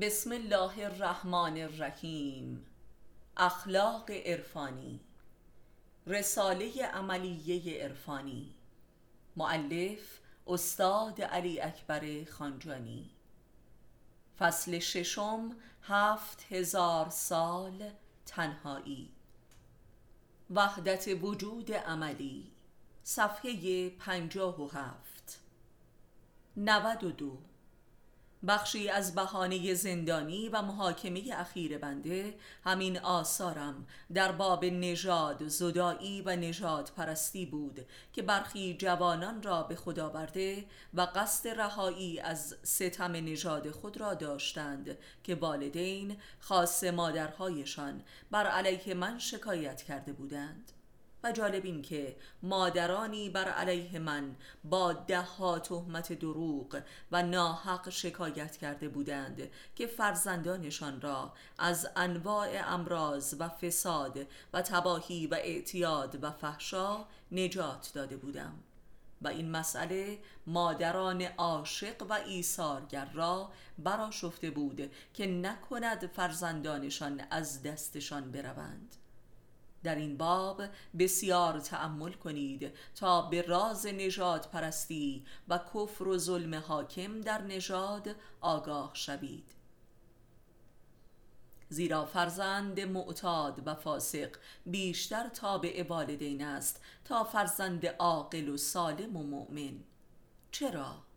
بسم الله الرحمن الرحیم. اخلاق عرفانی. رساله عملیه عرفانی. معلف استاد علی اکبر خانجانی. فصل ششم هفت هزار سال تنهایی. وحدت وجود عملی. صفحه پنجاه و هفت. نود و دو. بخشی از بهانه زندانی و محاکمه اخیر بنده همین آثارم در باب نژاد زدایی و نژاد پرستی بود که برخی جوانان را به خدا برده و قصد رهایی از ستم نژاد خود را داشتند که والدین خاص مادرهایشان بر علیه من شکایت کرده بودند. و جالب این که مادرانی بر علیه من با ده ها تهمت دروغ و ناحق شکایت کرده بودند که فرزندانشان را از انواع امراض و فساد و تباهی و اعتیاد و فحشا نجات داده بودم و این مسئله مادران عاشق و ایثارگر را براشفته بود که نکند فرزندانشان از دستشان بروند. در این باب بسیار تأمل کنید تا به راز نژاد پرستی و کفر و ظلم حاکم در نژاد آگاه شوید زیرا فرزند معتاد و فاسق بیشتر تابع والدین است تا فرزند عاقل و سالم و مؤمن چرا؟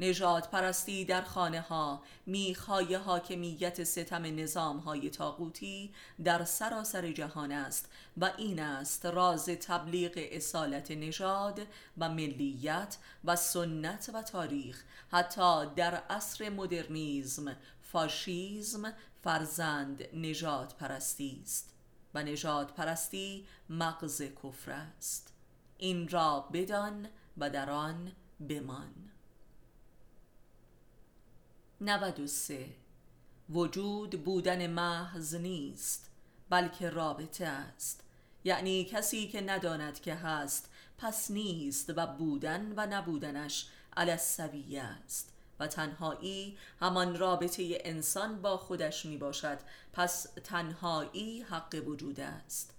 نجات پرستی در خانه ها میخای حاکمیت ستم نظام های تاقوتی در سراسر جهان است و این است راز تبلیغ اصالت نژاد و ملیت و سنت و تاریخ حتی در عصر مدرنیزم فاشیزم فرزند نجات پرستی است و نجات پرستی مغز کفر است. این را بدان و در آن بمان. 93 وجود بودن محض نیست بلکه رابطه است. یعنی کسی که نداند که هست پس نیست و بودن و نبودنش على است. و تنهایی همان رابطه انسان با خودش می باشد پس تنهایی حق وجود است.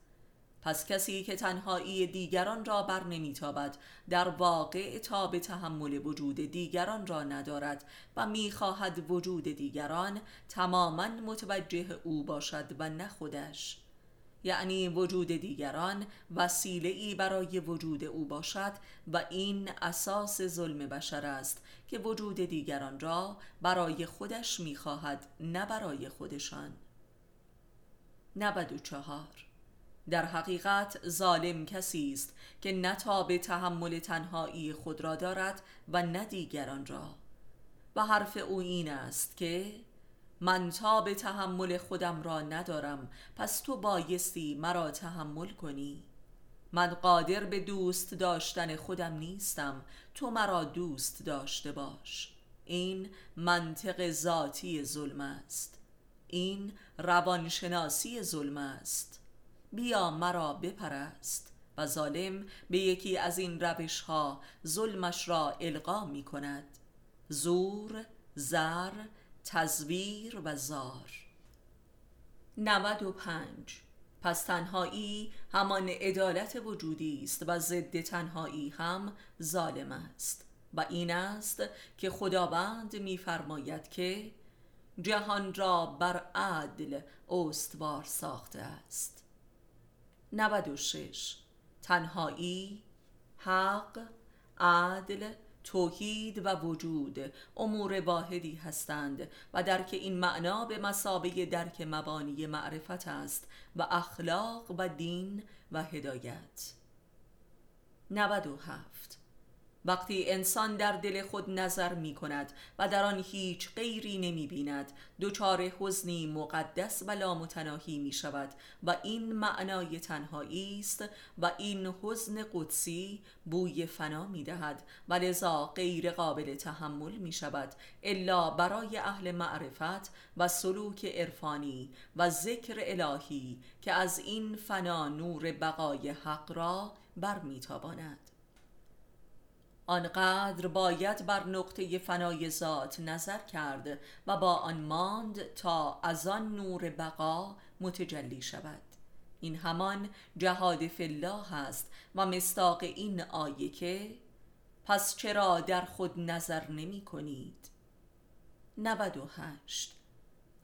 پس کسی که تنهایی دیگران را بر نمیتابد در واقع تاب تحمل وجود دیگران را ندارد و می‌خواهد وجود دیگران تماما متوجه او باشد و نه خودش. یعنی وجود دیگران وسیله ای برای وجود او باشد و این اساس ظلم بشر است که وجود دیگران را برای خودش می‌خواهد نه برای خودشان. 94 در حقیقت ظالم کسی است که نتاب تحمل تنهایی خود را دارد و نه دیگران را. و حرف او این است که من تاب تحمل خودم را ندارم پس تو بایستی مرا تحمل کنی. من قادر به دوست داشتن خودم نیستم تو مرا دوست داشته باش. این منطق ذاتی ظلم است. این روانشناسی ظلم است. بیا مرا بپرست. و ظالم به یکی از این روش ها ظلمش را القا می کند زور، زر، تزویر و زار. 95 پس تنهایی همان عدالت وجودی است و ضد تنهایی هم ظالم است. و این است که خداوند میفرماید که جهان را بر عدل استوار ساخته است. 96 تنهایی حق عدل توحید و وجود امور واحدی هستند و درک این معنا به مسابه درک مبانی معرفت است و اخلاق و دین و هدایت. 97 وقتی انسان در دل خود نظر می کند و در آن هیچ غیری نمی بیند دچار حزنی مقدس و لامتناهی می شود و این معنای تنهایی است و این حزن قدسی بوی فنا می دهد و لذا غیر قابل تحمل می شود الا برای اهل معرفت و سلوک عرفانی و ذکر الهی که از این فنا نور بقای حق را برمیتاباند. آنقدر باید بر نقطه فنای ذات نظر کرد و با آن ماند تا از آن نور بقا متجلی شود. این همان جهاد الله است و مستاق این آیه که پس چرا در خود نظر نمی کنید؟ 98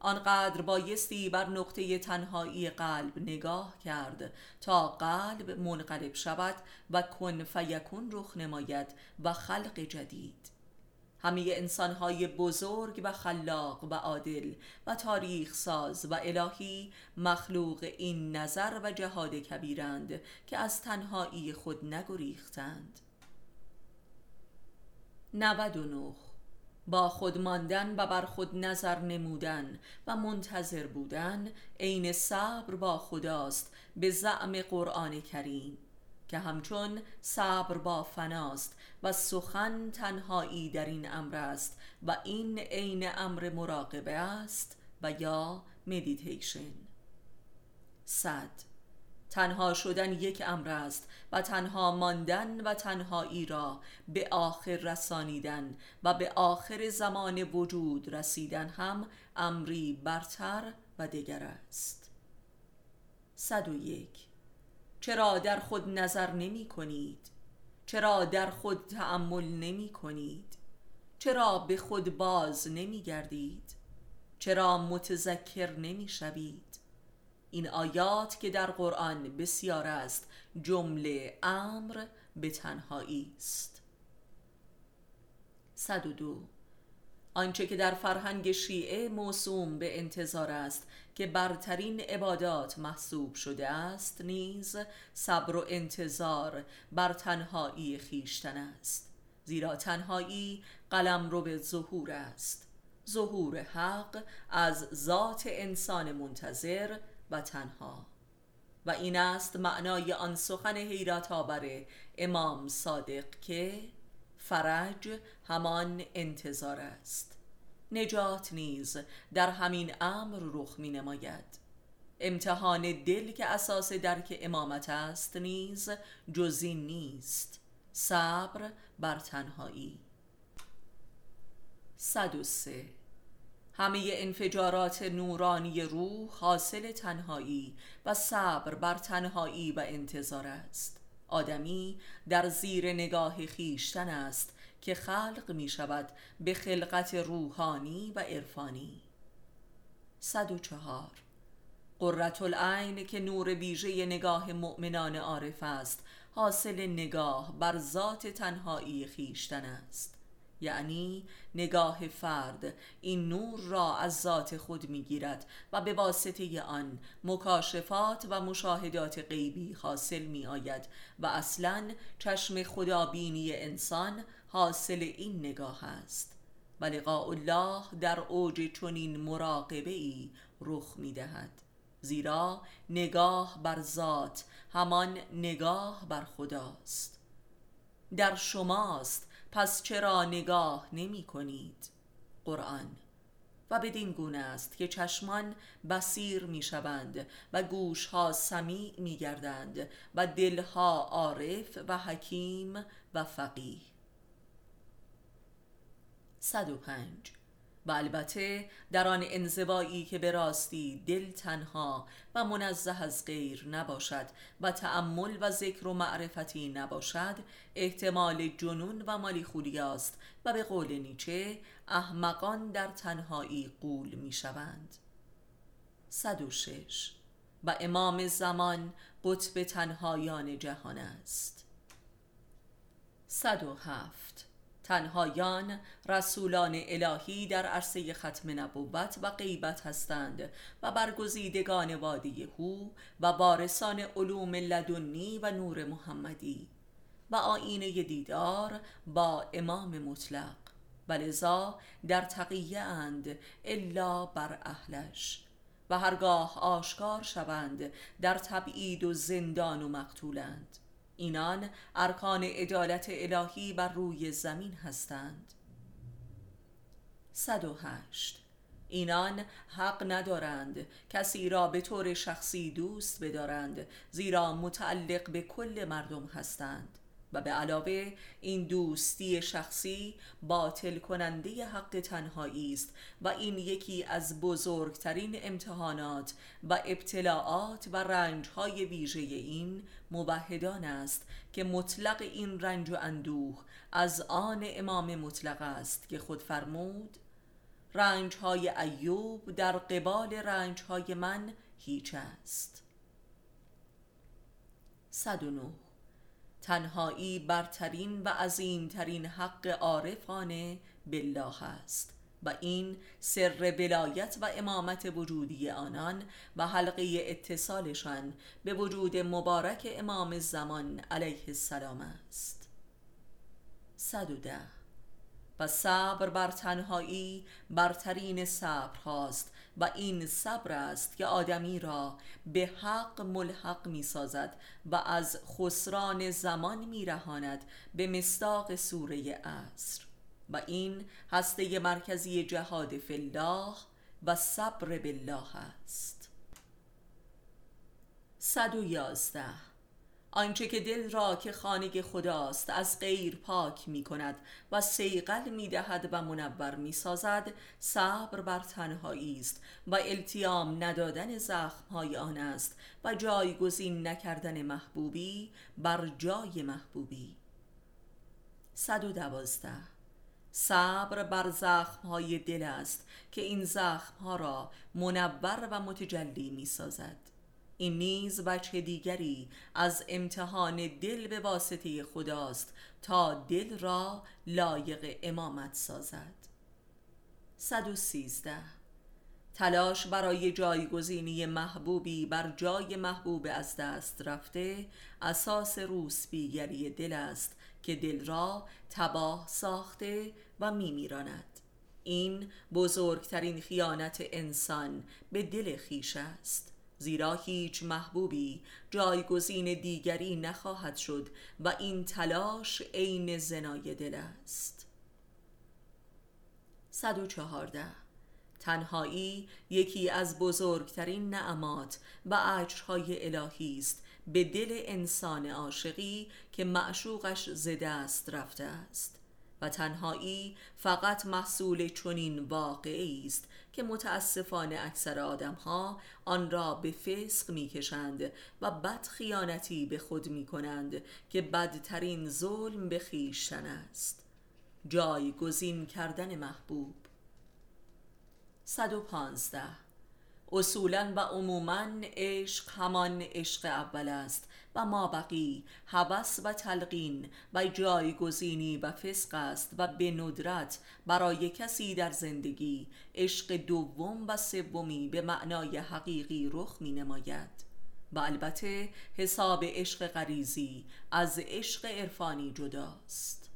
آنقدر بایستی بر نقطه تنهایی قلب نگاه کرد تا قلب منقلب شود و کن فیکون رخ نماید و خلق جدید. همه انسانهای بزرگ و خلاق و عادل و تاریخ ساز و الهی مخلوق این نظر و جهاد کبیرند که از تنهایی خود نگریختند. 99 با خود ماندن و بر خود نظر نمودن و منتظر بودن عین صبر با خداست به زعم قرآن کریم که همچون صبر با فناست و سخن تنهایی در این امر است و این عین امر مراقبه است و یا مدیتیشن صد. تنها شدن یک امر است و تنها ماندن و تنهایی را به آخر رسانیدن و به آخر زمان وجود رسیدن هم امری برتر و دیگر است. صد و یک. چرا در خود نظر نمی کنید؟ چرا در خود تأمل نمی کنید؟ چرا به خود باز نمی گردید؟ چرا متذکر نمی شوید؟ این آیات که در قرآن بسیار است جمله امر به تنهایی است. 102 آنچه که در فرهنگ شیعه موسوم به انتظار است که برترین عبادات محسوب شده است نیز صبر و انتظار بر تنهایی خیشتن است. زیرا تنهایی قلم رو به ظهور است. ظهور حق از ذات انسان منتظر و تنها. و این است معنای آن سخن حیرت آور امام صادق که فرج همان انتظار است. نجات نیز در همین امر رخ می نماید. امتحان دل که اساس درک امامت است نیز جزی نیست. صبر بر تنهایی. 103 همه انفجارات نورانی روح حاصل تنهایی و صبر بر تنهایی و انتظار است. آدمی در زیر نگاه خیشتن است که خلق می شود به خلقت روحانی و عرفانی. 104 قررت العین که نور ویژه نگاه مؤمنان عارف است حاصل نگاه بر ذات تنهایی خیشتن است. یعنی نگاه فرد. این نور را از ذات خود می‌گیرد و به واسطه آن مکاشفات و مشاهدات غیبی حاصل می آید و اصلا چشم خدابینی انسان حاصل این نگاه است. و لقاء الله در اوج چنین مراقبه ای رخ می دهد زیرا نگاه بر ذات همان نگاه بر خداست. در شماست پس چرا نگاه نمی کنید؟ قرآن. و بدین گونه است که چشمان بسیر می شوند و گوشها سمیع می گردند و دلها عارف و حکیم و فقیه. 105 و البته در آن انزوایی که به راستی دل تنها و منزه از غیر نباشد و تأمل و ذکر و معرفتی نباشد احتمال جنون و مالی است و به قول نیچه احمقان در تنهایی قول می شوند. 106 و امام زمان قطب تنهایان جهان است. 107 تنهایان رسولان الهی در عرصه ختم نبوت و غیبت هستند و برگزیدگان وادی هو و وارثان علوم لدنی و نور محمدی و آینه دیدار با امام مطلق. و در تقیه اند الا بر اهلش. و هرگاه آشکار شوند در تبعید و زندان و مقتولند. اینان ارکان عدالت الهی بر روی زمین هستند. 108 اینان حق ندارند. کسی را به طور شخصی دوست بدارند زیرا متعلق به کل مردم هستند. و به علاوه این دوستی شخصی باطل کننده حق تنهایی است و این یکی از بزرگترین امتحانات و ابتلاعات و رنجهای ویژه این مبهدان است که مطلق این رنج و اندوه از آن امام مطلق است که خود فرمود رنجهای ایوب در قبال رنجهای من هیچ است. 109 تنهایی برترین و عظیمترین حق عارفانه بالله است و این سر ولایت و امامت وجودی آنان و حلقه اتصالشان به وجود مبارک امام زمان علیه السلام است. 110 و صبر بر تنهایی برترین صبر هاست و این صبر است که آدمی را به حق ملحق می سازد و از خسران زمان می رهاند به مستاق سوره عصر. و این هسته مرکزی جهاد فلاح و صبر بالله است. 111 آنچه که دل را که خانه خداست از غیر پاک می کند و سیقل می دهد و منور می سازد صبر بر تنهایی است و التیام ندادن زخم های آن است و جایگزین نکردن محبوبی بر جای محبوبی. 112 صبر بر زخم های دل است که این زخم ها را منور و متجلی می سازد این نیز وجه دیگری از امتحان دل به واسطه خداست تا دل را لایق امامت سازد. 113 تلاش برای جایگزینی محبوبی بر جای محبوب از دست رفته اساس روسبیگری دل است که دل را تباه ساخته و میمیراند. این بزرگترین خیانت انسان به دل خیش است. زیرا هیچ محبوبی جایگزین دیگری نخواهد شد و این تلاش عین زنای دل است. 114 تنهایی یکی از بزرگترین نعمات و اجرهای الهی است. به دل انسان عاشقی که معشوقش زده است رفته است. و تنهایی فقط محصول چنین واقعی است. که متاسفانه اکثر آدمها آن را به فسق می‌کشند و بد خیانتی به خود می کنند که بدترین ظلم به خیشتن است. جایگزین کردن محبوب. 115 اصولا و عموما عشق همان عشق اول است و ما بقی هوس و تلقین و جایگزینی و فسق است و به ندرت برای کسی در زندگی عشق دوم و سومی به معنای حقیقی رخ می نماید و البته حساب عشق غریزی از عشق عرفانی جداست.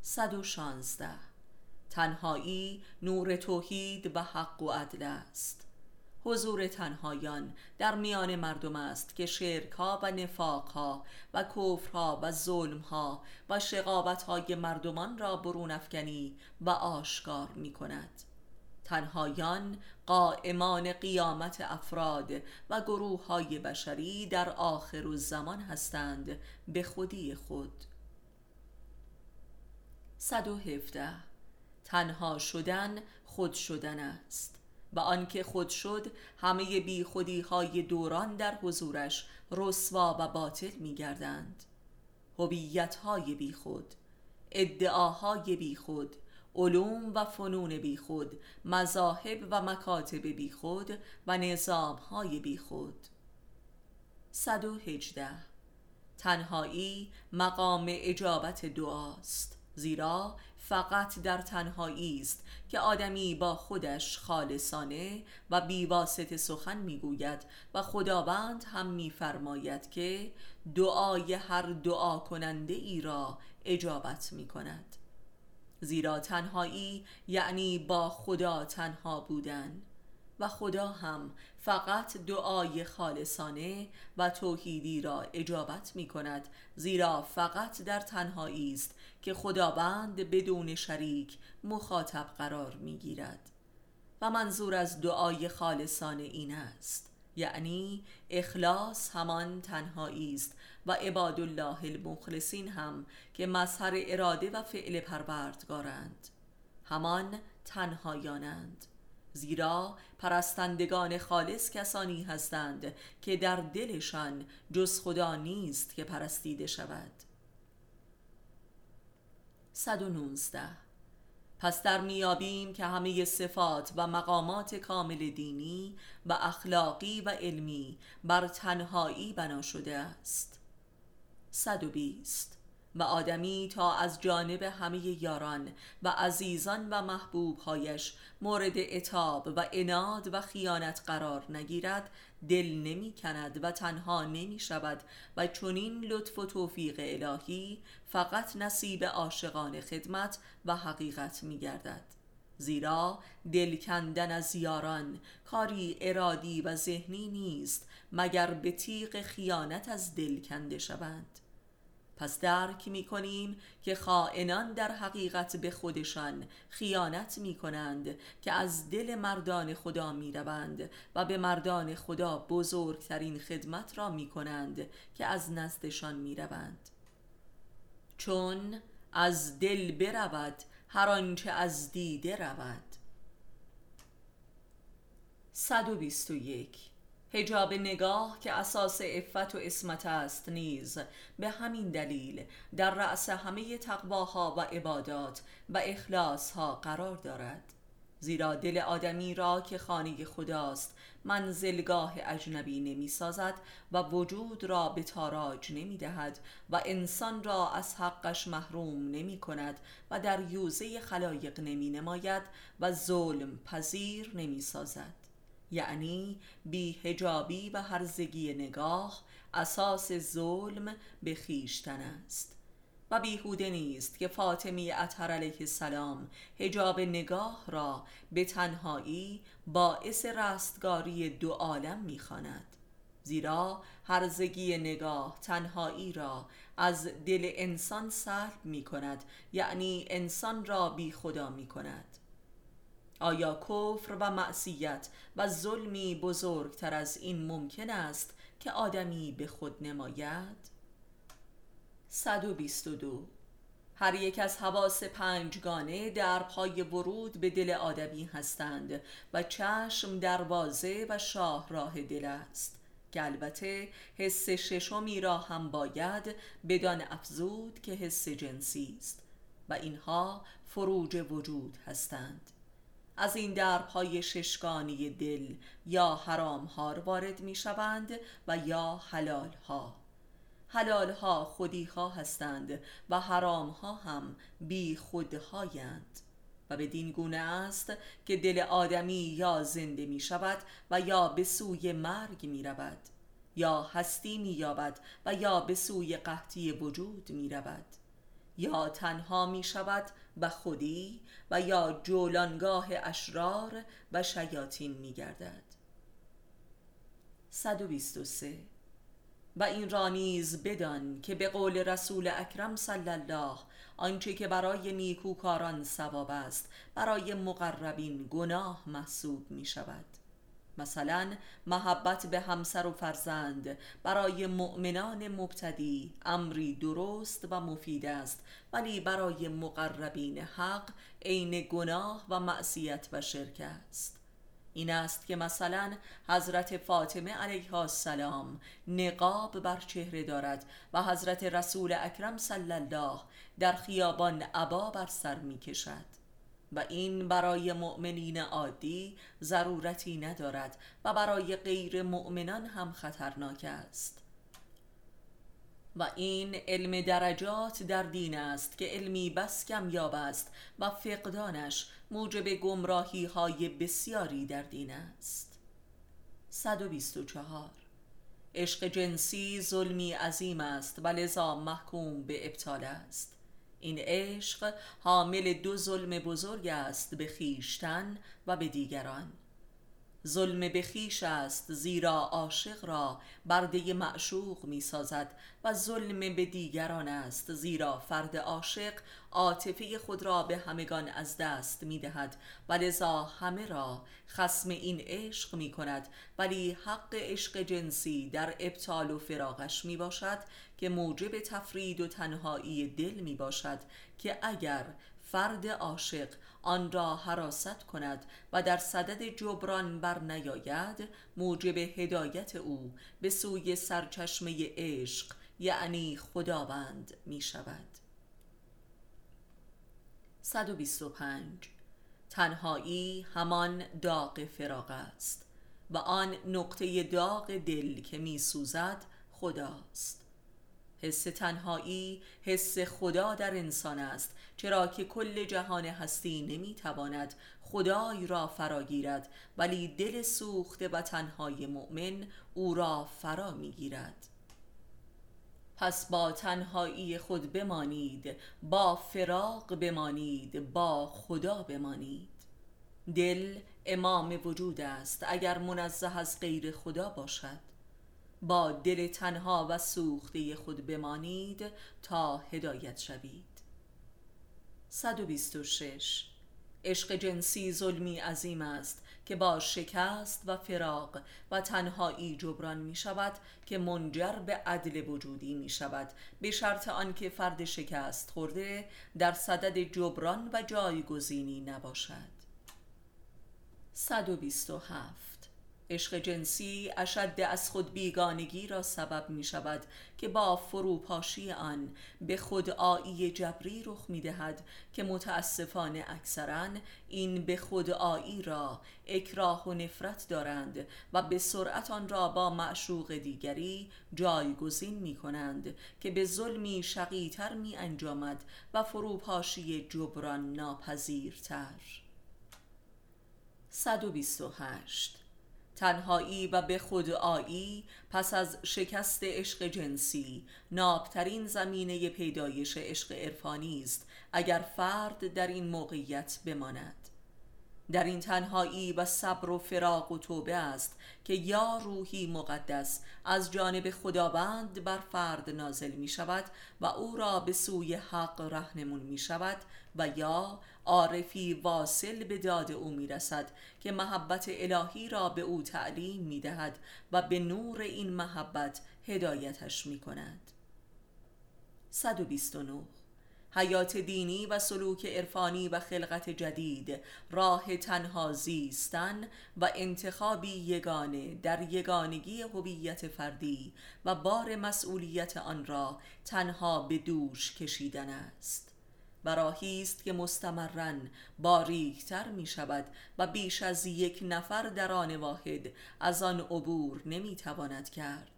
116 تنهایی نور توحید و حق و عدل است. حضور تنهایان در میان مردم است که شرک ها و نفاق ها و کفر ها و ظلم ها و شقاوت های مردمان را برون افکنی و آشکار می کند تنهایان قائمان قیامت افراد و گروه های بشری در آخر زمان هستند به خودی خود. 117 تنها شدن خود شدن است. و آنکه خود شد همه بی خودی های دوران در حضورش رسوا و باطل می گردند هویت های بی خود ادعاهای بی خود علوم و فنون بی خود مذاهب و مکاتب بی خود و نظام های بی خود 118 تنهایی مقام اجابت دعاست زیرا فقط در تنهایی است که آدمی با خودش خالصانه و بیواسطه سخن می‌گوید و خداوند هم میفرماید که دعای هر دعا کننده ای را اجابت می کند زیرا تنهایی یعنی با خدا تنها بودن. و خدا هم فقط دعای خالصانه و توحیدی را اجابت می کند زیرا فقط در تنهایی است که خداوند بدون شریک مخاطب قرار می گیرد. و منظور از دعای خالصانه این است یعنی اخلاص همان تنهایی است و عباد الله المخلصین هم که مظهر اراده و فعل پروردگارند همان تنهایانند. زیرا پرستندگان خالص کسانی هستند که در دلشان جز خدا نیست که پرستیده شود. 119 پس در میابیم که همه صفات و مقامات کامل دینی و اخلاقی و علمی بر تنهایی بنا شده است. 120 و آدمی تا از جانب همه یاران و عزیزان و محبوبهایش مورد اتاب و اناد و خیانت قرار نگیرد دل نمی کند و تنها نمی شود و چنین لطف و توفیق الهی فقط نصیب عاشقان خدمت و حقیقت می گردد. زیرا دل کندن از یاران کاری ارادی و ذهنی نیست مگر به تیغ خیانت از دل کنده شوند. پس درک می کنیم که خائنان در حقیقت به خودشان خیانت می کنند که از دل مردان خدا می روند و به مردان خدا بزرگترین خدمت را می کنند که از نزدشان می روند چون از دل برود هر آنچه از دیده رود. 121 هجاب نگاه که اساس عفت و اسمت است نیز. به همین دلیل در رأس همه تقواها و عبادات و اخلاصها قرار دارد. زیرا دل آدمی را که خانه خداست منزلگاه اجنبی نمی سازد و وجود را به تاراج نمی دهد و انسان را از حقش محروم نمی کند و در یوزه خلایق نمی نماید و ظلم پذیر نمی سازد یعنی بیهجابی و هرزگی نگاه اساس ظلم به خیشتن است. و بیهوده نیست که فاطمی اطهر علیه السلام هجاب نگاه را به تنهایی باعث رستگاری دو عالم می‌خواند. زیرا هرزگی نگاه تنهایی را از دل انسان سلب می کند یعنی انسان را بی خدا می کند آیا کفر و معصیت و ظلمی بزرگتر از این ممکن است که آدمی به خود نماید؟ 122 هر یک از حواس پنجگانه در پای ورود به دل آدمی هستند و چشم دروازه و شاه راه دل است. که البته حس ششمی را هم باید بدان افزود که حس جنسی است و اینها فروج وجود هستند. از این درپای ششگانی دل یا حرام ها وارد می شوند و یا حلال ها حلال ها خودی ها هستند و حرام ها هم بی خودهایند. و به دین گونه است که دل آدمی یا زنده می شود و یا به سوی مرگ می رود یا هستی می یابد و یا به سوی قحطی وجود می رود یا تنها می شود و خودی و یا جولانگاه اشرار و شیاطین می گردد. 123 و این را نیز بدان که به قول رسول اکرم صلی الله آنچه که برای نیکوکاران ثواب است برای مقربین گناه محسوب می شود. مثلا محبت به همسر و فرزند. برای مؤمنان مبتدی امری درست و مفید است ولی برای مقربین حق عین گناه و معصیت و شرک است. این است که مثلا حضرت فاطمه علیها السلام نقاب بر چهره دارد و حضرت رسول اکرم صلی الله در خیابان عبا بر سر می کشد و این برای مؤمنین عادی ضرورتی ندارد و برای غیر مؤمنان هم خطرناک است. و این علم درجات در دین است که علمی بس کمیاب است و فقدانش موجب گمراهی های بسیاری در دین است. 124 عشق جنسی ظلمی عظیم است و لذا محکوم به ابطال است. این عشق حامل دو ظلم بزرگ است به خیشتن و به دیگران. ظلم بخیش است زیرا عاشق را برده معشوق می سازد و ظلم به دیگران است زیرا فرد عاشق عاطفه خود را به همگان از دست می دهد و لذا همه را خسم این عشق می کند ولی حق عشق جنسی در ابطال و فراغش می باشد که موجب تفرید و تنهایی دل می باشد که اگر فرد عاشق آن را حراست کند و در صدد جبران بر نیاید موجب هدایت او به سوی سرچشمه عشق یعنی خداوند می شود 125 تنهایی همان داغ فراغ است و آن نقطه داغ دل که می سوزد خداست. حس تنهایی حس خدا در انسان است چرا که کل جهان هستی نمی‌تواند خدای را فراگیرد ولی دل سوخته و تنهای مؤمن او را فرا می‌گیرد. پس با تنهایی خود بمانید با فراق بمانید با خدا بمانید. دل امام وجود است اگر منزه از غیر خدا باشد. با دل تنها و سوخته خود بمانید تا هدایت شوید. 126 عشق جنسی ظلمی عظیم است که با شکست و فراق و تنهایی جبران می شود که منجر به عدل وجودی می شود. به شرط آنکه فرد شکست خورده در صدد جبران و جایگزینی نباشد. 127 عشق جنسی اشد از خود بیگانگی را سبب می شود که با فروپاشی آن به خودآیی جبری رخ می دهد که متاسفانه اکثرا این به خودآیی را اکراه و نفرت دارند و به سرعت آن را با معشوق دیگری جایگزین می کنند که به ظلمی شقیتر می انجامد و فروپاشی جبران ناپذیرتر. 128 تنهایی و به خودآیی پس از شکست عشق جنسی. نابترین زمینه پیدایش عشق عرفانی است اگر فرد در این موقعیت بماند. در این تنهایی و صبر و فراق و توبه است که یا روحی مقدس از جانب خداوند بر فرد نازل می شود و او را به سوی حق رهنمون می شود و یا عارفی واصل به داد او می رسد که محبت الهی را به او تعلیم می دهد و به نور این محبت هدایتش می کند. 129 حیات دینی و سلوک عرفانی و خلقت جدید راه تنها زیستن و انتخابی یگانه در یگانگی هویت فردی و بار مسئولیت آن را تنها به دوش کشیدن است. و راهی است که مستمرا باریکتر می شود و بیش از یک نفر در آن واحد از آن عبور نمی تواند کرد.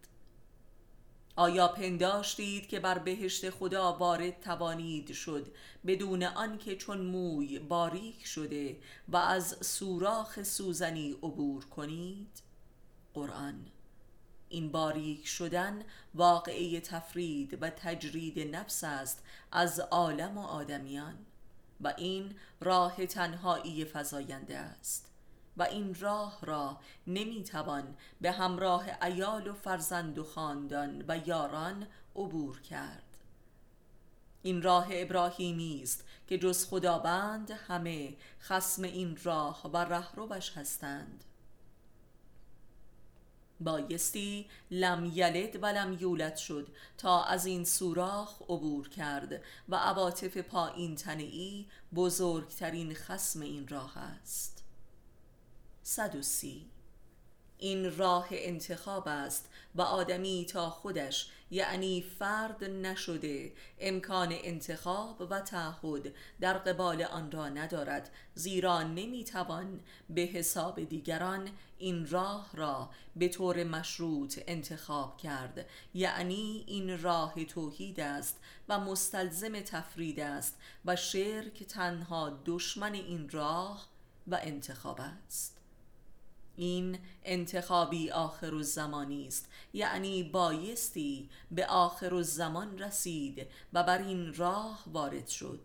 آیا پنداشتید که بر بهشت خدا وارد توانید شد بدون آنکه چون موی باریک شده و از سوراخ سوزنی عبور کنید؟ قرآن این باریک شدن واقعه تفرید و تجرید نفس است از عالم و آدمیان و این راه تنهایی فزاینده است. و این راه را نمی‌توان به همراه ایال و فرزند و خاندان و یاران عبور کرد. این راه ابراهیمی است که جز خداوند همه خسم این راه و رهروش هستند. بایستی لم یلد و لم یولد شد تا از این سوراخ عبور کرد و عواطف پایین تنئی بزرگترین خسم این راه است. 130 این راه انتخاب است و آدمی تا خودش یعنی فرد نشده امکان انتخاب و تعهد در قبال آن را ندارد زیرا نمی‌توان به حساب دیگران این راه را به طور مشروط انتخاب کرد. یعنی این راه توحید است و مستلزم تفرید است و شرک تنها دشمن این راه و انتخاب است. این انتخابی آخر الزمانی است. یعنی بایستی به آخر الزمان رسید و بر این راه وارد شد.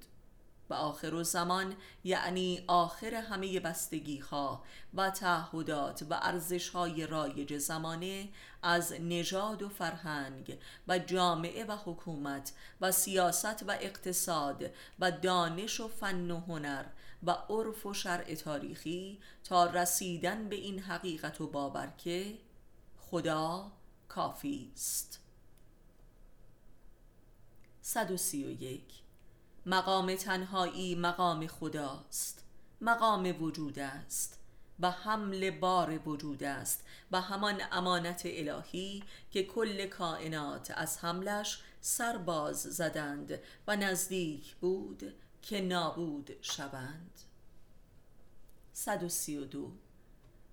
و آخر و زمان یعنی آخر همه بستگی ها و تعهدات و ارزش های رایج زمانه از نژاد و فرهنگ و جامعه و حکومت و سیاست و اقتصاد و دانش و فن و هنر و عرف و شرع تاریخی تا رسیدن به این حقیقت و باور که خدا کافی است. 131 مقام تنهایی مقام خداست. مقام وجود است و حمل بار وجود است و همان امانت الهی که کل کائنات از حملش سرباز زدند و نزدیک بود که نابود شوند. 132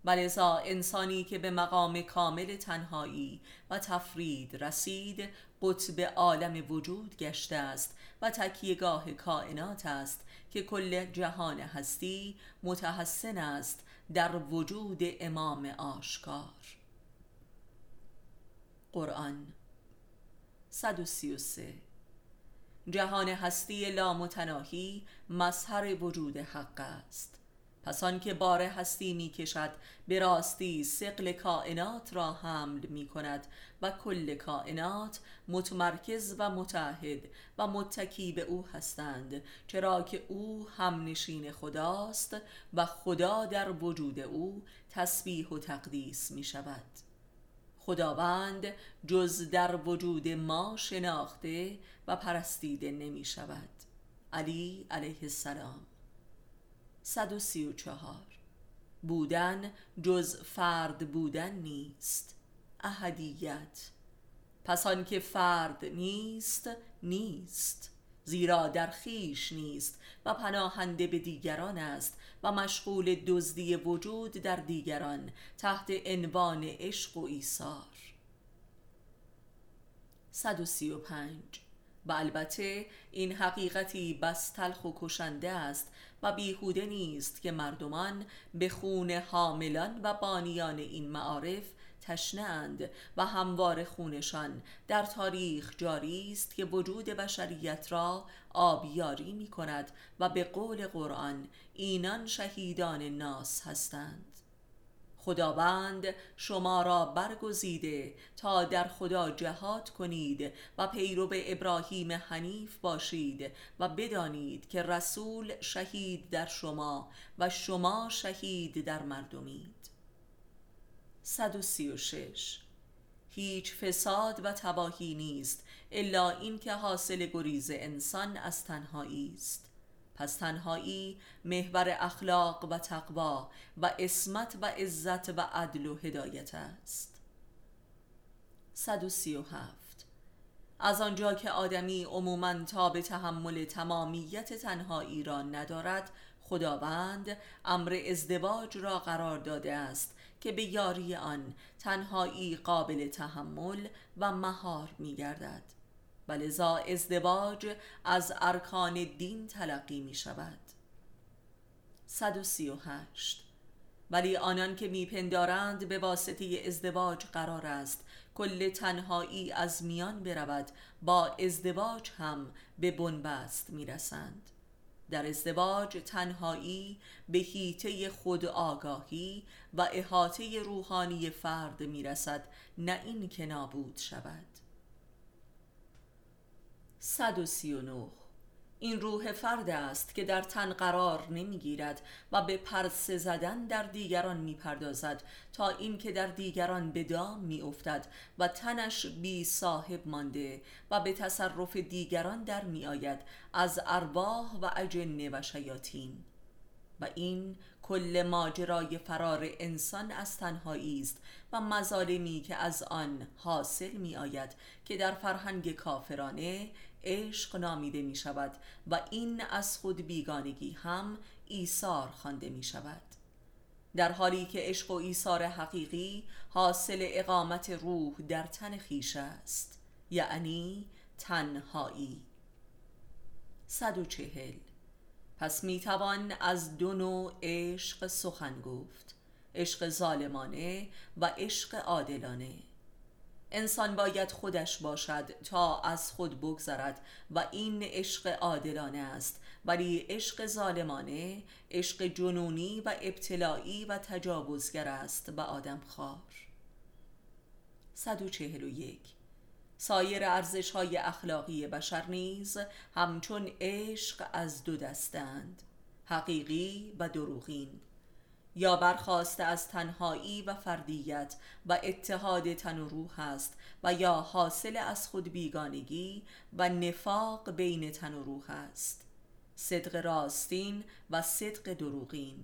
ولذا انسانی که به مقام کامل تنهایی و تفرید رسید قطب عالم وجود گشته است و تکیهگاه کائنات است که کل جهان هستی متحسن است در وجود امام آشکار. قرآن 133 جهان هستی لامتناهی مظهر وجود حق است. پس که بار هستی می کشد به راستی سقل کائنات را حمل می کند و کل کائنات متمرکز و متحد و متکی به او هستند چرا که او همنشین خداست و خدا در وجود او تسبیح و تقدیس می شود خداوند جز در وجود ما شناخته و پرستیده نمی شود علی علیه السلام. 134 بودن جز فرد بودن نیست. احدیت. پس که فرد نیست نیست. زیرا در خیش نیست و پناهنده به دیگران است و مشغول دزدی وجود در دیگران تحت عنوان عشق و ایثار. 135 و البته این حقیقتی بس تلخ و کشنده است و بیهوده نیست که مردمان به خون حاملان و بانیان این معارف تشنند و هموار خونشان در تاریخ جاری است که وجود بشریت را آبیاری می کند و به قول قرآن اینان شهیدان ناس هستند. خداوند شما را برگزیده تا در خدا جهاد کنید و پیرو ابراهیم حنیف باشید و بدانید که رسول شهید در شما و شما شهید در مردمید. 136 هیچ فساد و تباهی نیست الا اینکه حاصل گریز انسان از تنهایی است. پس تنهایی محور اخلاق و تقوا و اسمت و عزت و عدل و هدایت است. 137 از آنجا که آدمی عموما تا به تحمل تمامیت تنهایی را ندارد خداوند امر ازدواج را قرار داده است که به یاری آن تنهایی قابل تحمل و مهار می گردد ولذا ازدواج از ارکان دین تلقی می شود. 138 ولی آنان که میپندارند به واسطه ازدواج قرار است. کل تنهایی از میان برود. با ازدواج هم به بنبست می‌رسند در ازدواج تنهایی به هیته خود آگاهی و احاطه روحانی فرد می‌رسد نه این که نابود شود. 139 این روح فرد است که در تن قرار نمی‌گیرد و به پرسه زدن در دیگران می‌پردازد تا اینکه در دیگران به دام میافتد و تنش بی صاحب مانده و به تصرف دیگران در میآید از ارواح و اجنه و شیاطین. و این کل ماجرای فرار انسان از تنهایی است و مظالمی که از آن حاصل می آید که در فرهنگ کافرانه عشق نامیده می شود و این از خود بیگانگی هم ایثار خوانده می شود در حالی که عشق و ایثار حقیقی حاصل اقامت روح در تن خیش است یعنی تنهایی. 140 پس می توان از دو نوع عشق سخن گفت عشق ظالمانه و عشق عادلانه. انسان باید خودش باشد تا از خود بگذرد و این عشق عادلانه است. ولی عشق ظالمانه عشق جنونی و ابتلایی و تجاوزگر است و آدم خار 141 سایر ارزش های اخلاقی بشر نیز همچون عشق از دو دستند حقیقی و دروغین. یا برخواسته از تنهایی و فردیت و اتحاد تن و روح است و یا حاصل از خود بیگانگی و نفاق بین تن و روح است. صدق راستین و صدق دروغین.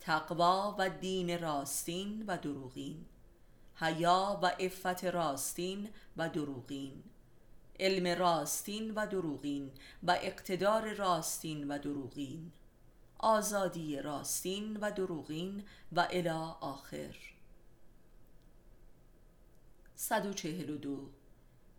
تقوا و دین راستین و دروغین. حیا و عفت راستین و دروغین. علم راستین و دروغین و اقتدار راستین و دروغین. آزادی راستین و دروغین و الی آخر. 142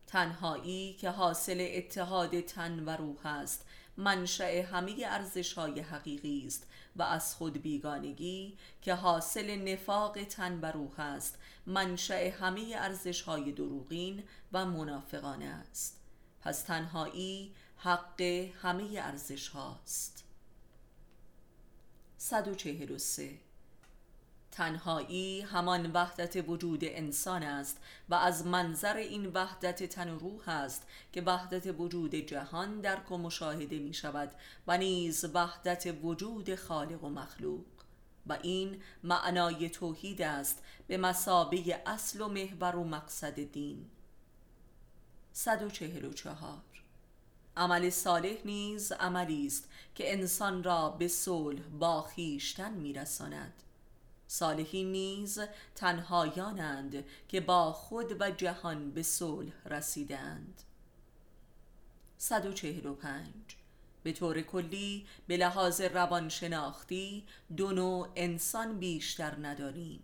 تنهایی که حاصل اتحاد تن و روح است منشأ همه ارزش های حقیقی است و از خود بیگانگی که حاصل نفاق تن و روح است منشأ همه ارزش های دروغین و منافقانه است. پس تنهایی حق همه ارزش هاست 143 تنهایی همان وحدت وجود انسان است و از منظر این وحدت تن و روح است که وحدت وجود جهان درک و مشاهده می شود و نیز وحدت وجود خالق و مخلوق. و این معنای توحید است به مسابه اصل و محور و مقصد دین. 144 عمل صالح نیز عملی است که انسان را به صلح با خویشتن میرساند. صالحین نیز تنهایانند که با خود و جهان به صلح رسیدند 145 به طور کلی به لحاظ روانشناختی دو نوع انسان بیشتر نداریم.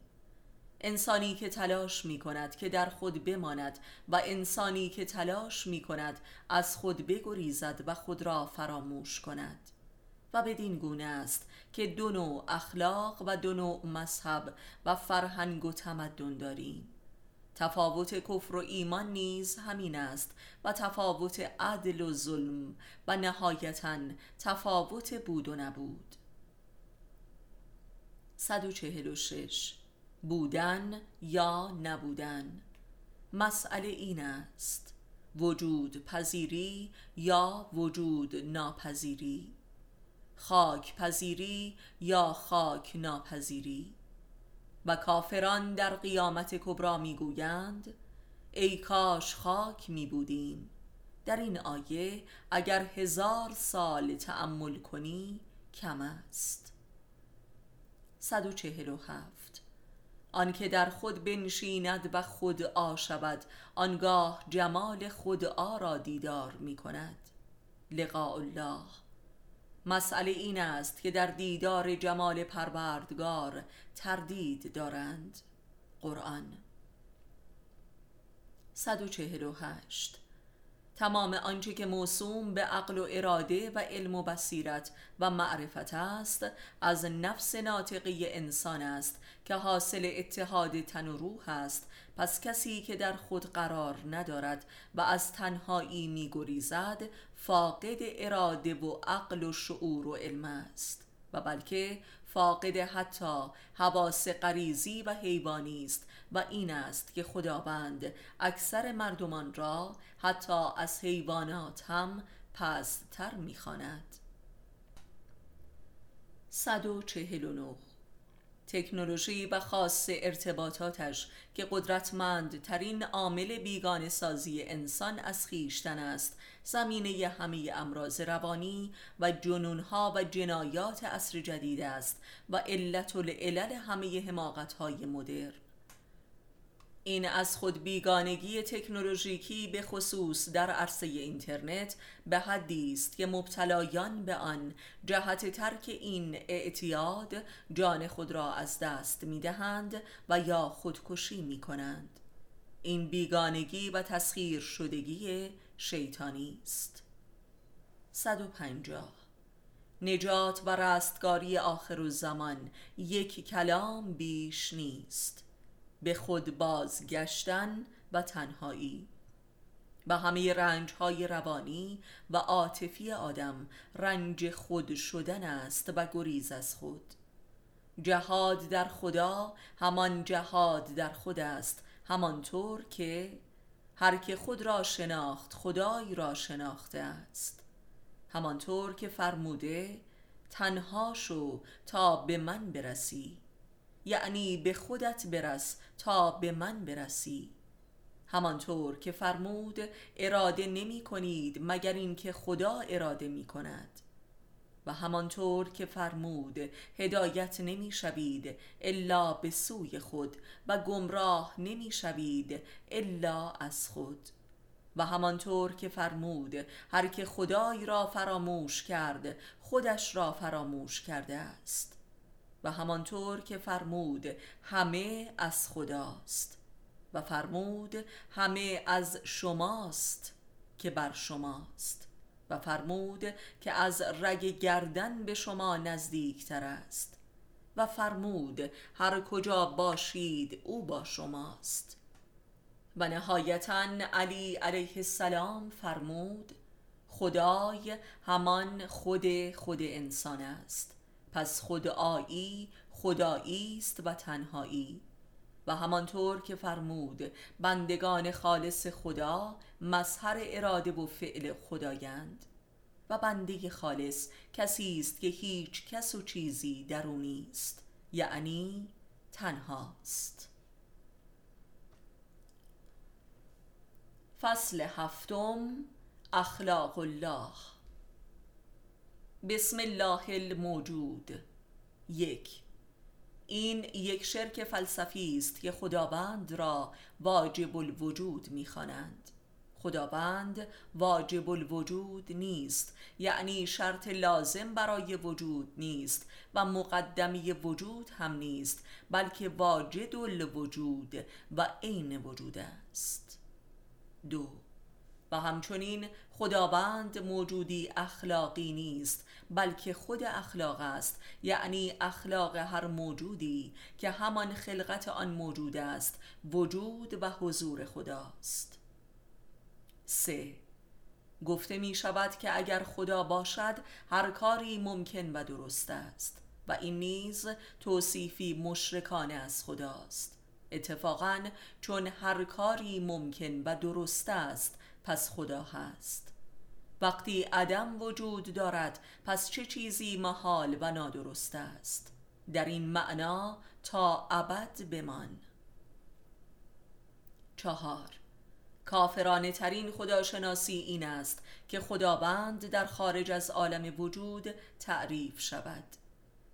انسانی که تلاش می کند که در خود بماند و انسانی که تلاش می کند از خود بگریزد و خود را فراموش کند. و بدین گونه است که دو نوع اخلاق و دو نوع مذهب و فرهنگ و تمدن داریم. تفاوت کفر و ایمان نیز همین است و تفاوت عدل و ظلم و نهایتا تفاوت بود و نبود. 146 بودن یا نبودن. مسئله این است. وجود پذیری یا وجود ناپذیری. خاک پذیری یا خاک ناپذیری. و کافران در قیامت کبرا می‌گویند ای کاش خاک می بودیم در این آیه اگر هزار سال تأمل کنی کم است. 147 آنکه در خود بنشیند و خود آ شود آنگاه جمال خود آ را دیدار می کند. لقاء الله. مسئله این است که در دیدار جمال پروردگار تردید دارند. قرآن. 148 تمام آنچه که موسوم به عقل و اراده و علم و بصیرت و معرفت است از نفس ناطقی انسان است که حاصل اتحاد تن و روح است. پس کسی که در خود قرار ندارد و از تنهایی میگریزد فاقد اراده و عقل و شعور و علم است. و بلکه فاقد حتی حواس غریزی و حیوانی است. و این است که خداوند اکثر مردمان را حتی از حیوانات هم پستر می‌خواند. 149 تکنولوژی و خاص ارتباطاتش که قدرتمندترین عامل بیگان سازی انسان از خیشتن است زمینه همه امراض روانی و جنونها و جنایات عصر جدید است و علت العلل همه حماقتهای مدرن. این از خود بیگانگی تکنولوژیکی به خصوص در عرصه اینترنت به حدی است که مبتلایان به آن جهت ترک این اعتیاد جان خود را از دست می دهند و یا خودکشی می کنند این بیگانگی و تسخیر شدگی شیطانی است. 150 نجات و رستگاری آخر زمان یک کلام بیش نیست. به خود بازگشتن و تنهایی. و همه رنج های روانی و عاطفی آدم رنج خود شدن است و گریز از خود. جهاد در خدا همان جهاد در خود است همانطور که هر که خود را شناخت خدای را شناخته است. همانطور که فرموده تنها شو تا به من برسی. یعنی به خودت برس تا به من برسی. همانطور که فرمود اراده نمی کنید مگر اینکه خدا اراده می کند. و همانطور که فرمود هدایت نمی شوید الا به سوی خود و گمراه نمی شوید الا از خود. و همانطور که فرمود هر که خدای را فراموش کرد خودش را فراموش کرده است. و همانطور که فرمود همه از خداست. و فرمود همه از شماست که بر شماست. و فرمود که از رگ گردن به شما نزدیکتر است. و فرمود هر کجا باشید او با شماست. و نهایتا علی علیه السلام فرمود خدای همان خود خود انسان است. پس خود آیی خدایی است و تنهایی. و همانطور که فرمود بندگان خالص خدا مظهر اراده و فعل خدایند. و بنده خالص کسی است که هیچ کس و چیزی در او نیست یعنی تنهاست فصل هفتم اخلاق الله. بسم الله الموجود. یک. این یک شرک فلسفی است که خداوند را واجب الوجود می‌خوانند. خداوند واجب الوجود نیست یعنی شرط لازم برای وجود نیست و مقدمی وجود هم نیست بلکه واجد الوجود و عین وجود است. دو. و همچنین خداوند موجودی اخلاقی نیست بلکه خود اخلاق است یعنی اخلاق هر موجودی که همان خلقت آن موجود است وجود و حضور خداست. سه. گفته می شود که اگر خدا باشد هر کاری ممکن و درست است و این نیز توصیفی مشرکانه از خداست. اتفاقا چون هر کاری ممکن و درست است پس خدا هست. وقتی عدم وجود دارد پس چه چیزی محال و نادرست است؟ در این معنا تا ابد بمان. چهار. کافرانه ترین خداشناسی این است که خداوند در خارج از عالم وجود تعریف شود.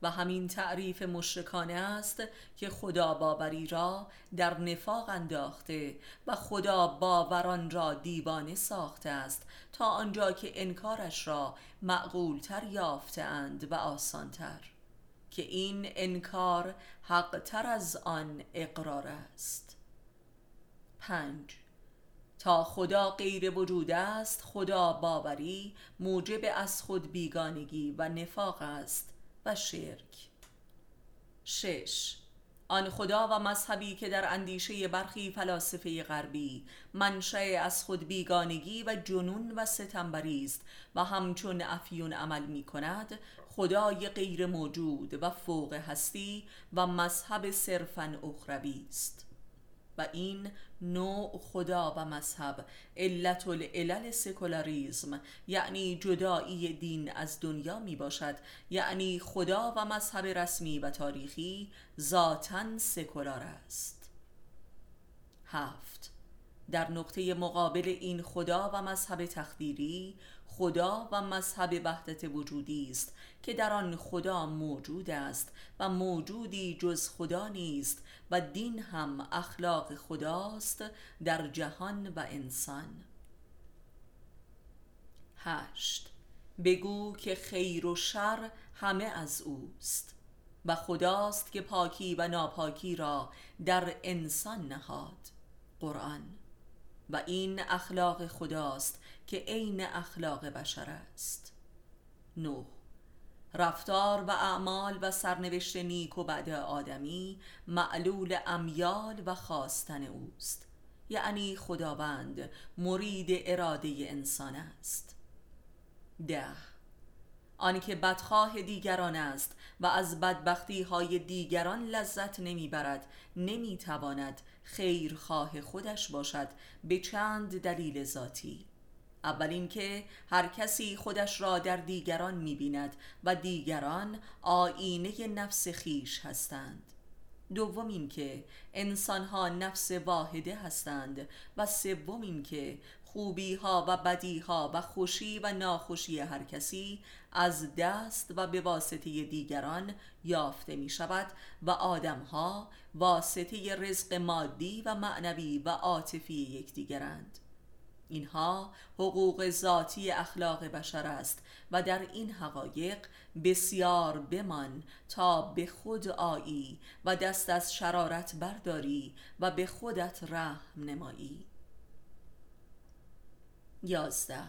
و همین تعریف مشرکانه است که خدا باوری را در نفاق انداخته و خدا باوران را دیوانه ساخته است تا آنجا که انکارش را معقولتر یافته اند و آسانتر. که این انکار حقتر از آن اقرار است. پنج. تا خدا غیر وجود است خدا باوری موجب از خود بیگانگی و نفاق است. و شرک. شش. آن خدا و مذهبی که در اندیشه برخی فلاسفه غربی منشأ از خود بیگانگی و جنون و ستمبری است و همچون افیون عمل می کند خدای غیر موجود و فوق هستی و مذهب صرفا اخروی است. و این نوع خدا و مذهب علت العلل سکولاریزم یعنی جدایی دین از دنیا می باشد یعنی خدا و مذهب رسمی و تاریخی ذاتا سکولار است. هفت. در نقطه مقابل این خدا و مذهب تخدیری خدا و مذهب وحدت وجودی است که در آن خدا موجود است و موجودی جز خدا نیست و دین هم اخلاق خداست در جهان و انسان. هشت. بگو که خیر و شر همه از اوست و خداست که پاکی و ناپاکی را در انسان نهاد. قرآن. و این اخلاق خداست که عین اخلاق بشر است. نه رفتار و اعمال و سرنوشت نیک و بعد آدمی معلول امیال و خواستن اوست. یعنی خداوند مرید اراده انسان است. ده. آنکه بدخواه دیگران است و از بدبختی های دیگران لذت نمی‌برد نمی‌تواند خیرخواه خودش باشد به چند دلیل ذاتی. اول اینکه هر کسی خودش را در دیگران می‌بیند و دیگران آینه نفس خیش هستند. دوم اینکه انسانها نفس واحده هستند و سوم اینکه خوبی ها و بدی ها و خوشی و ناخوشی هر کسی از دست و به واسطه دیگران یافته می شود و آدم ها واسطه رزق مادی و معنوی و عاطفی یکدیگرند. اینها حقوق ذاتی اخلاق بشر است و در این حقایق بسیار بمان تا به خود آیی و دست از شرارت برداری و به خودت رحم نمایی. یازده.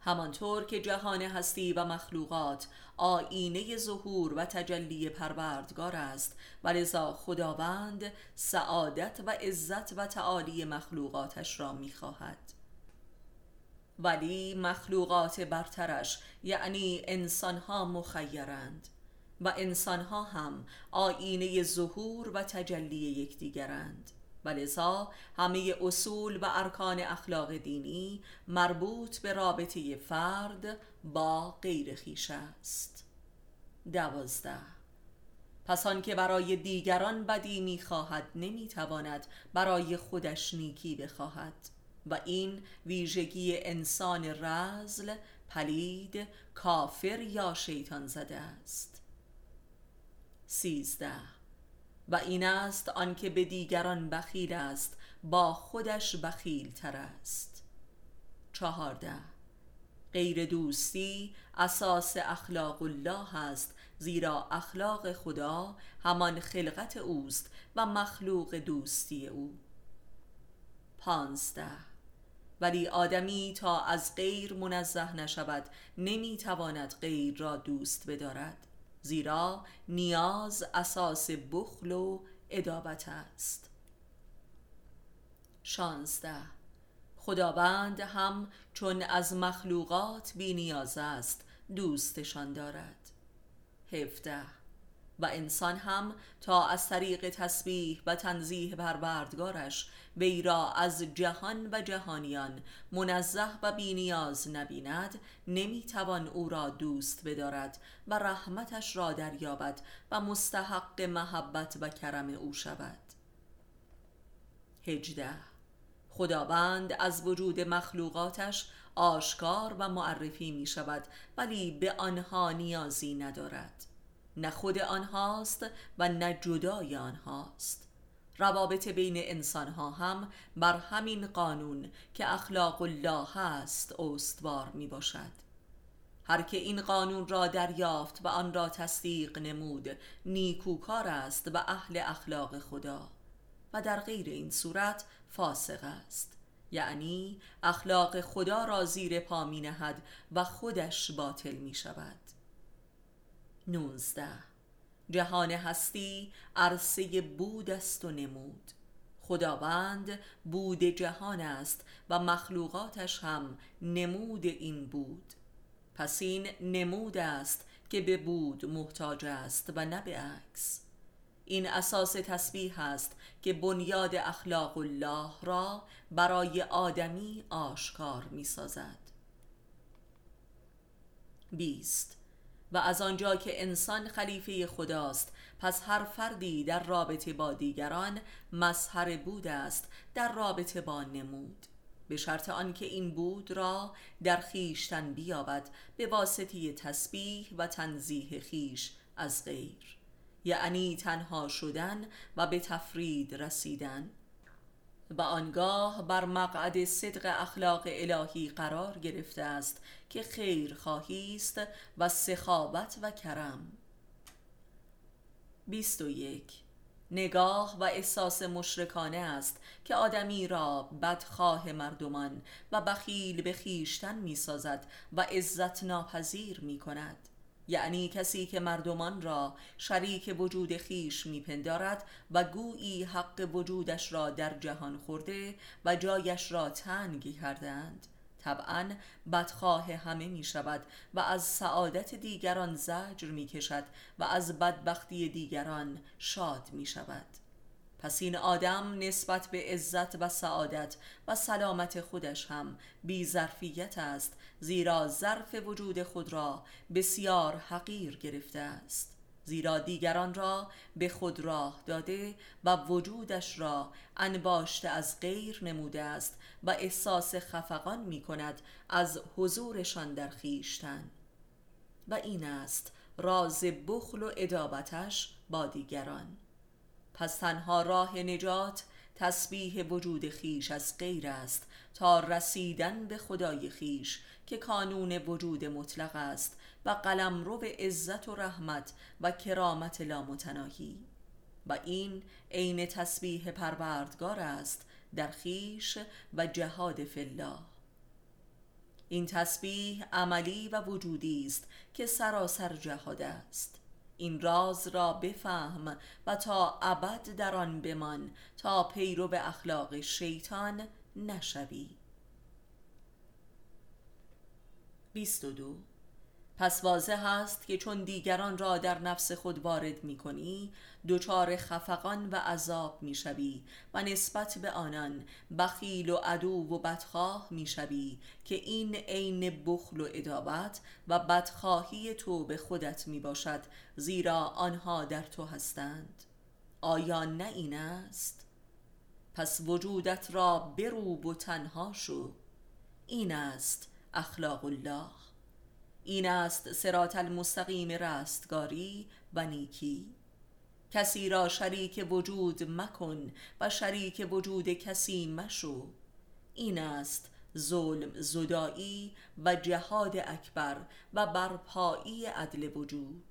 همانطور که جهان هستی و مخلوقات آینه ظهور و تجلی پروردگار است و لذا خداوند سعادت و عزت و تعالی مخلوقاتش را می‌خواهد. ولی مخلوقات برترش یعنی انسانها مخیرند و انسانها هم آینه ظهور و تجلی یکدیگرند. و لذا همه اصول و ارکان اخلاق دینی مربوط به رابطه فرد با غیر خیش است. دوازده. پس که برای دیگران بدی می‌خواهد نمی‌تواند برای خودش نیکی بخواهد. و این ویژگی انسان رزل پلید کافر یا شیطان زده است. سیزده. و این است آنکه به دیگران بخیل است با خودش بخیل تر است. چهارده. غیر دوستی اساس اخلاق الله است زیرا اخلاق خدا همان خلقت اوست و مخلوق دوستی او. پانزده. ولی آدمی تا از غیر منزه نشود نمی‌تواند غیر را دوست بدارد. زیرا نیاز اساس بخل و ادابت است. شانزده. خداوند هم چون از مخلوقات بی نیاز است دوستشان دارد. هفته و انسان هم تا از طریق تسبیح و تنزیه پروردگارش وی را از جهان و جهانیان منزه و بینیاز نبیند نمی‌توان او را دوست بدارد و رحمتش را دریابد و مستحق محبت و کرم او شود. هجده. خداوند از وجود مخلوقاتش آشکار و معرفی می شود ولی به آنها نیازی ندارد. نه خود آنهاست و نه جدای آنهاست. روابط بین انسان ها هم بر همین قانون که اخلاق الله هست استوار می باشد هر که این قانون را دریافت و آن را تصدیق نمود نیکوکار است و اهل اخلاق خدا و در غیر این صورت فاسق است. یعنی اخلاق خدا را زیر پا می نهد و خودش باطل می شود نوزده. جهان هستی عرصه بود است و نمود. خداوند بود جهان است و مخلوقاتش هم نمود این بود. پس این نمود است که به بود محتاج است و نه به عکس. این اساس تسبیح است که بنیاد اخلاق الله را برای آدمی آشکار می سازد بیست. و از آنجا که انسان خلیفه خداست پس هر فردی در رابطه با دیگران مظهر بود است در رابطه با نمود. به شرط آنکه این بود را در خیشتن بیابد به واسطه تسبیح و تنزیه خیش از غیر. یعنی تنها شدن و به تفرید رسیدن. و آنگاه بر مقعد صدق اخلاق الهی قرار گرفته است که خیر خواهی است و سخاوت و کرم. 21 نگاه و احساس مشرکانه است که آدمی را بدخواه مردمان و بخیل به خیشتن می سازد و عزت ناپذیر می کند یعنی کسی که مردمان را شریک وجود خیش میپندارد و گویی حق وجودش را در جهان خورده و جایش را تنگ کردند طبعا بدخواه همه می شود و از سعادت دیگران زجر می کشد و از بدبختی دیگران شاد می شود پس این آدم نسبت به عزت و سعادت و سلامت خودش هم بی ظرفیت است زیرا ظرف وجود خود را بسیار حقیر گرفته است. زیرا دیگران را به خود راه داده و وجودش را انباشته از غیر نموده است و احساس خفقان می کند از حضورشان در خیشتن و این است راز بخل و ادابتش با دیگران. پس تنها راه نجات تسبیح وجود خیش از غیر است تا رسیدن به خدای خیش که کانون وجود مطلق است و قلمرو عزت و رحمت و کرامت لامتناهی. و این عین تسبیح پروردگار است در خیش و جهاد فالله این تسبیح عملی و وجودی است که سراسر جهاد است. این راز را بفهم و تا ابد در آن بمان تا پیرو به اخلاق شیطان نشوی. 22 پس واضح است که چون دیگران را در نفس خود وارد می کنی دچار خفقان و عذاب می شوی و نسبت به آنان بخیل و عدو و بدخواه می شوی که این عین بخل و ادابت و بدخواهی تو به خودت می باشد زیرا آنها در تو هستند. آیا نه این است؟ پس وجودت را بروب و تنها شو. این است اخلاق الله. این است سرات المستقیم رستگاری و نیکی. کسی را شریک وجود مکن و شریک وجود کسی مشو. این است ظلم زدایی و جهاد اکبر و برپایی عدل وجود.